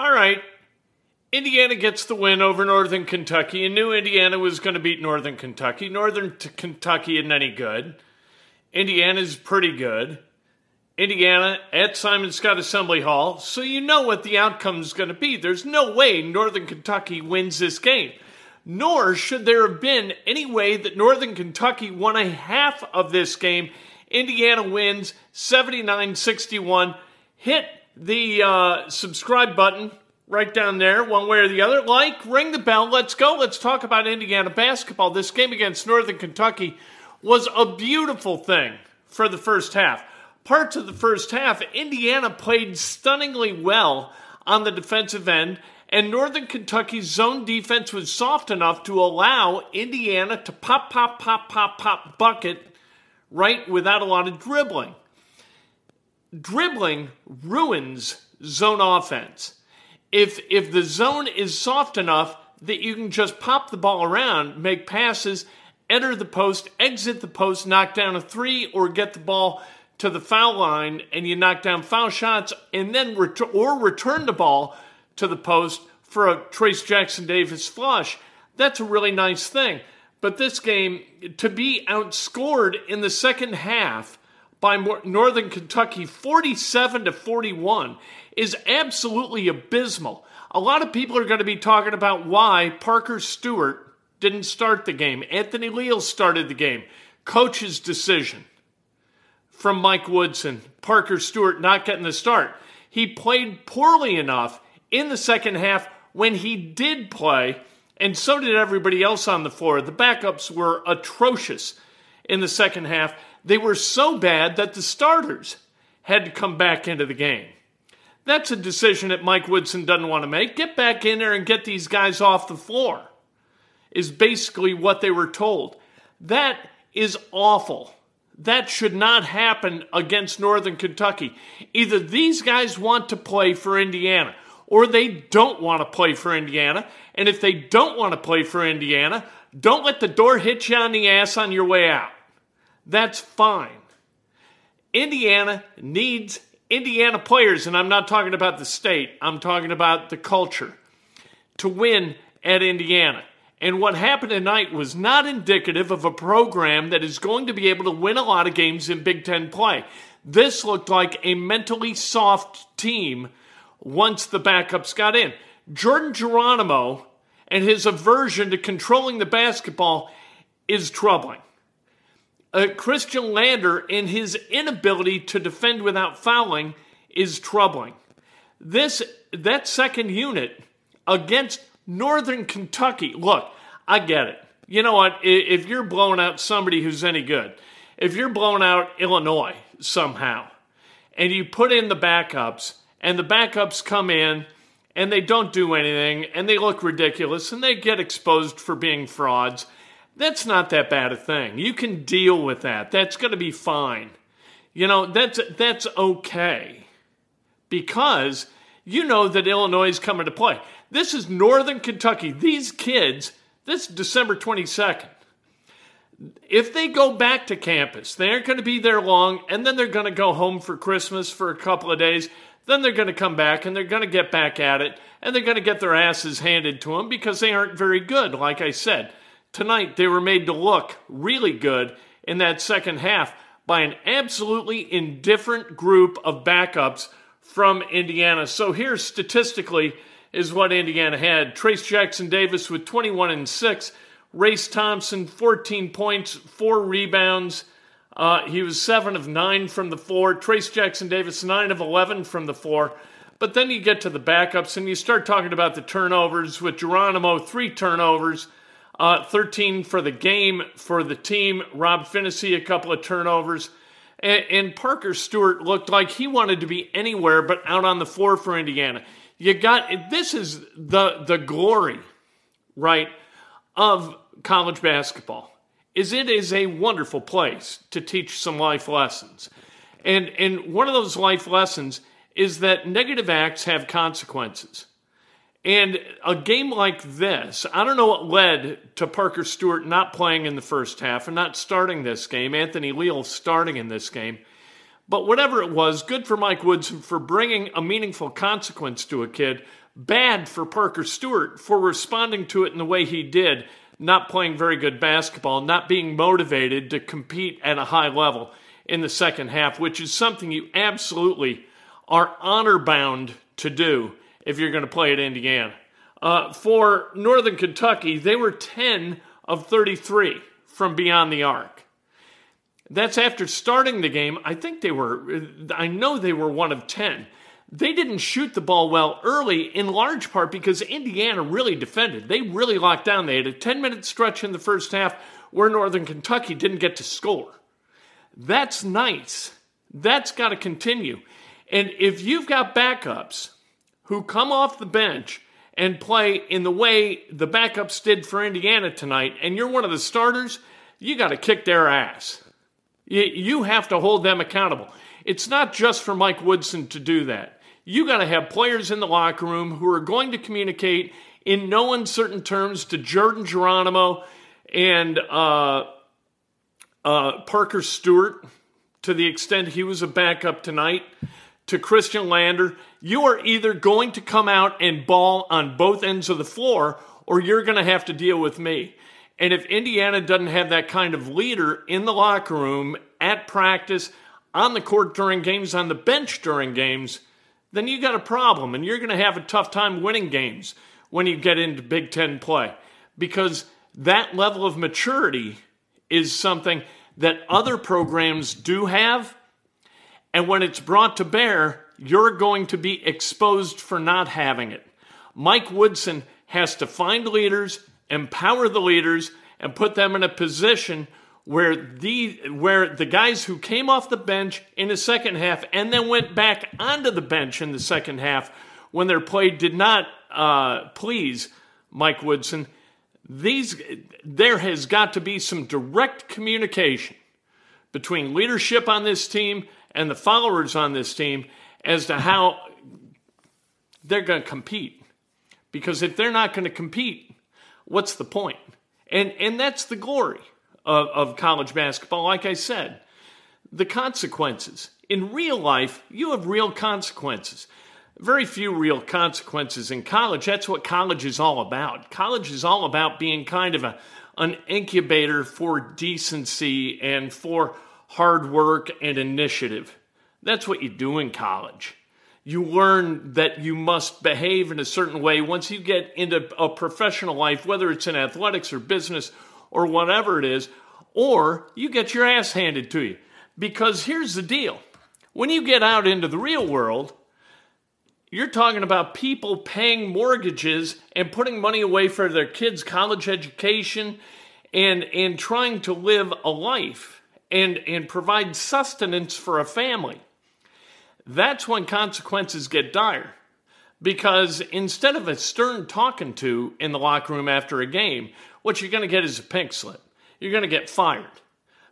All right. Indiana gets the win over Northern Kentucky, and knew Indiana was going to beat Northern Kentucky. Northern t- Kentucky isn't any good. Indiana's pretty good. Indiana at Simon Skjodt Assembly Hall, so you know what the outcome is going to be. There's no way Northern Kentucky wins this game. Nor should there have been any way that Northern Kentucky won a half of this game. Indiana wins 79 61. Hit the uh, subscribe button right down there, one way or the other. Like, ring the bell. Let's go. Let's talk about Indiana basketball. This game against Northern Kentucky was a beautiful thing for the first half. Parts of the first half, Indiana played stunningly well on the defensive end, and Northern Kentucky's zone defense was soft enough to allow Indiana to pop, pop, pop, pop, pop bucket right without a lot of dribbling dribbling ruins zone offense. If if the zone is soft enough that you can just pop the ball around, make passes, enter the post, exit the post, knock down a three, or get the ball to the foul line and you knock down foul shots, and then ret- or return the ball to the post for a Trayce Jackson Davis flush. That's a really nice thing. But this game, to be outscored in the second half by Northern Kentucky 47 to 41 is absolutely abysmal. A lot of people are going to be talking about why Parker Stewart didn't start the game. Anthony Leal started the game. Coach's decision from Mike Woodson. Parker Stewart not getting the start. He played poorly enough in the second half when he did play, and so did everybody else on the floor. The backups were atrocious in the second half. They were so bad that the starters had to come back into the game. That's a decision that Mike Woodson doesn't want to make. Get back in there and get these guys off the floor, is basically what they were told. That is awful. That should not happen against Northern Kentucky. Either these guys want to play for Indiana or they don't want to play for Indiana. And if they don't want to play for Indiana, don't let the door hit you on the ass on your way out. That's fine. Indiana needs Indiana players, and I'm not talking about the state, I'm talking about the culture, to win at Indiana. And what happened tonight was not indicative of a program that is going to be able to win a lot of games in Big Ten play. This looked like a mentally soft team once the backups got in. Jordan Geronimo and his aversion to controlling the basketball is troubling. Uh, Khristian Lander and his inability to defend without fouling is troubling. This that second unit against Northern Kentucky. Look, I get it. You know what? If you're blowing out somebody who's any good, if you're blowing out Illinois somehow, and you put in the backups, and the backups come in and they don't do anything, and they look ridiculous, and they get exposed for being frauds that's not that bad a thing. You can deal with that. That's going to be fine. You know, that's that's okay. Because you know that Illinois is coming to play. This is Northern Kentucky. These kids, this December 22nd, if they go back to campus, they aren't going to be there long, and then they're going to go home for Christmas for a couple of days. Then they're going to come back and they're going to get back at it, and they're going to get their asses handed to them because they aren't very good, like I said. Tonight, they were made to look really good in that second half by an absolutely indifferent group of backups from Indiana. So here, statistically, is what Indiana had. Trayce Jackson Davis with 21 and 6. Race Thompson, 14 points, 4 rebounds. Uh, he was 7 of 9 from the floor. Trayce Jackson Davis, 9 of 11 from the floor. But then you get to the backups and you start talking about the turnovers with Geronimo, 3 turnovers. Uh, 13 for the game for the team. Rob Phinisee, a couple of turnovers. And, and, Parker Stewart looked like he wanted to be anywhere but out on the floor for Indiana. You got this is the the glory, right, of college basketball. Is it is a wonderful place to teach some life lessons. And and one of those life lessons is that negative acts have consequences. And a game like this, I don't know what led to Parker Stewart not playing in the first half and not starting this game, Anthony Leal starting in this game. But whatever it was, good for Mike Woods for bringing a meaningful consequence to a kid, bad for Parker Stewart for responding to it in the way he did, not playing very good basketball, not being motivated to compete at a high level in the second half, which is something you absolutely are honor bound to do if you're going to play at Indiana. Uh, for Northern Kentucky, they were 10 of 33 from beyond the arc. That's after starting the game. I think they were, I know they were one of 10. They didn't shoot the ball well early, in large part because Indiana really defended. They really locked down. They had a 10 minute stretch in the first half where Northern Kentucky didn't get to score. That's nice. That's got to continue. And if you've got backups who come off the bench and play in the way the backups did for Indiana tonight, and you're one of the starters, you got to kick their ass. You have to hold them accountable. It's not just for Mike Woodson to do that. You got to have players in the locker room who are going to communicate in no uncertain terms to Jordan Geronimo and uh, uh, Parker Stewart to the extent he was a backup tonight to Khristian Lander, you are either going to come out and ball on both ends of the floor or you're going to have to deal with me. And if Indiana doesn't have that kind of leader in the locker room, at practice, on the court during games, on the bench during games, then you got a problem and you're going to have a tough time winning games when you get into Big Ten play because that level of maturity is something that other programs do have and when it's brought to bear, you're going to be exposed for not having it. Mike Woodson has to find leaders, empower the leaders, and put them in a position where the where the guys who came off the bench in the second half and then went back onto the bench in the second half when their play did not uh, please Mike Woodson. These there has got to be some direct communication between leadership on this team and the followers on this team as to how they're going to compete. Because if they're not going to compete, what's the point? And, and that's the glory of, of college basketball. Like I said, the consequences. In real life, you have real consequences. Very few real consequences in college. That's what college is all about. College is all about being kind of a, an incubator for decency and for hard work, and initiative. That's what you do in college. You learn that you must behave in a certain way once you get into a professional life, whether it's in athletics or business or whatever it is, or you get your ass handed to you. Because here's the deal when you get out into the real world, you're talking about people paying mortgages and putting money away for their kids' college education and, and trying to live a life and, and provide sustenance for a family, that's when consequences get dire. Because instead of a stern talking to in the locker room after a game, what you're going to get is a pink slip. You're going to get fired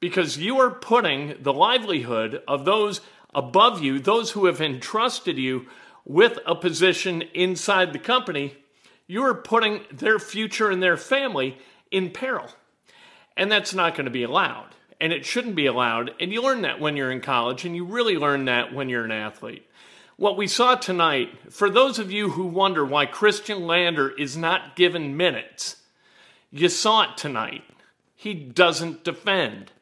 because you are putting the livelihood of those above you, those who have entrusted you with a position inside the company, you are putting their future and their family in peril. And that's not going to be allowed. And it shouldn't be allowed. And you learn that when you're in college, and you really learn that when you're an athlete. What we saw tonight, for those of you who wonder why Khristian Lander is not given minutes, you saw it tonight. He doesn't defend.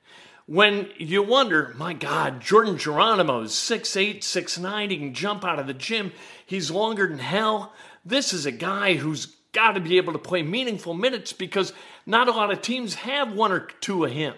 When you wonder, my God, Jordan Geronimo's 6'8, 6'9, he can jump out of the gym, he's longer than hell. This is a guy who's got to be able to play meaningful minutes because not a lot of teams have one or two of him.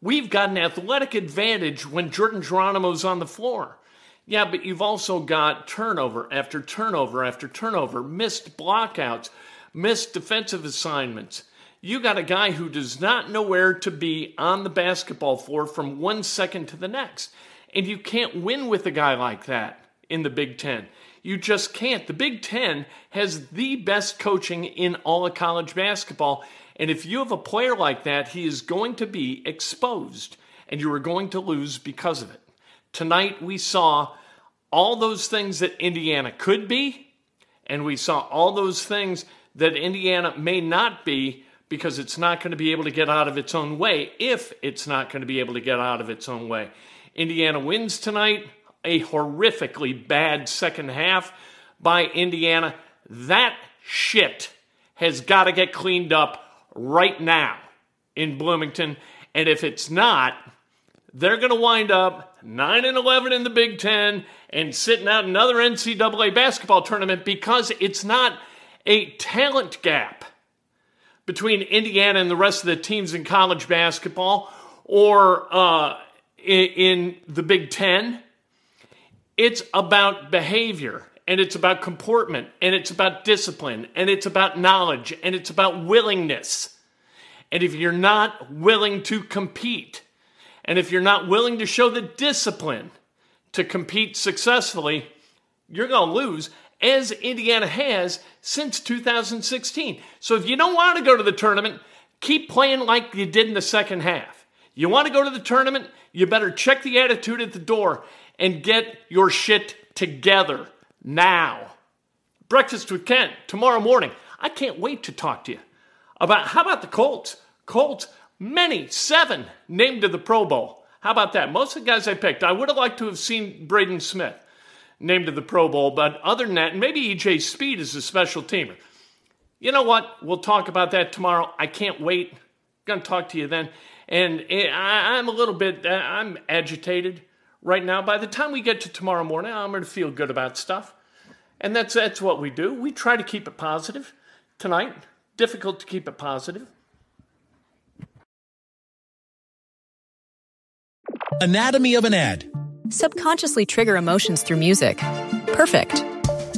We've got an athletic advantage when Jordan Geronimo's on the floor. Yeah, but you've also got turnover after turnover after turnover, missed blockouts, missed defensive assignments. You got a guy who does not know where to be on the basketball floor from one second to the next. And you can't win with a guy like that in the Big Ten. You just can't. The Big Ten has the best coaching in all of college basketball. And if you have a player like that, he is going to be exposed, and you are going to lose because of it. Tonight, we saw all those things that Indiana could be, and we saw all those things that Indiana may not be because it's not going to be able to get out of its own way if it's not going to be able to get out of its own way. Indiana wins tonight, a horrifically bad second half by Indiana. That shit has got to get cleaned up right now in Bloomington. And if it's not, they're going to wind up 9 and 11 in the Big Ten and sitting out another NCAA basketball tournament because it's not a talent gap between Indiana and the rest of the teams in college basketball or uh, in, in the Big Ten. It's about behavior and it's about comportment and it's about discipline and it's about knowledge and it's about willingness. And if you're not willing to compete, and if you're not willing to show the discipline to compete successfully, you're going to lose as Indiana has since 2016. So if you don't want to go to the tournament, keep playing like you did in the second half. You want to go to the tournament, you better check the attitude at the door and get your shit together now. Breakfast with Ken tomorrow morning. I can't wait to talk to you about how about the Colts? Colts, many, seven named to the Pro Bowl. How about that? Most of the guys I picked, I would have liked to have seen Braden Smith named to the Pro Bowl. But other than that, maybe EJ Speed is a special teamer. You know what? We'll talk about that tomorrow. I can't wait. Going to talk to you then. And eh, I'm a little bit, eh, I'm agitated right now. By the time we get to tomorrow morning, I'm going to feel good about stuff. And that's, that's what we do. We try to keep it positive tonight. Difficult to keep it positive. Anatomy of an ad subconsciously trigger emotions through music. Perfect.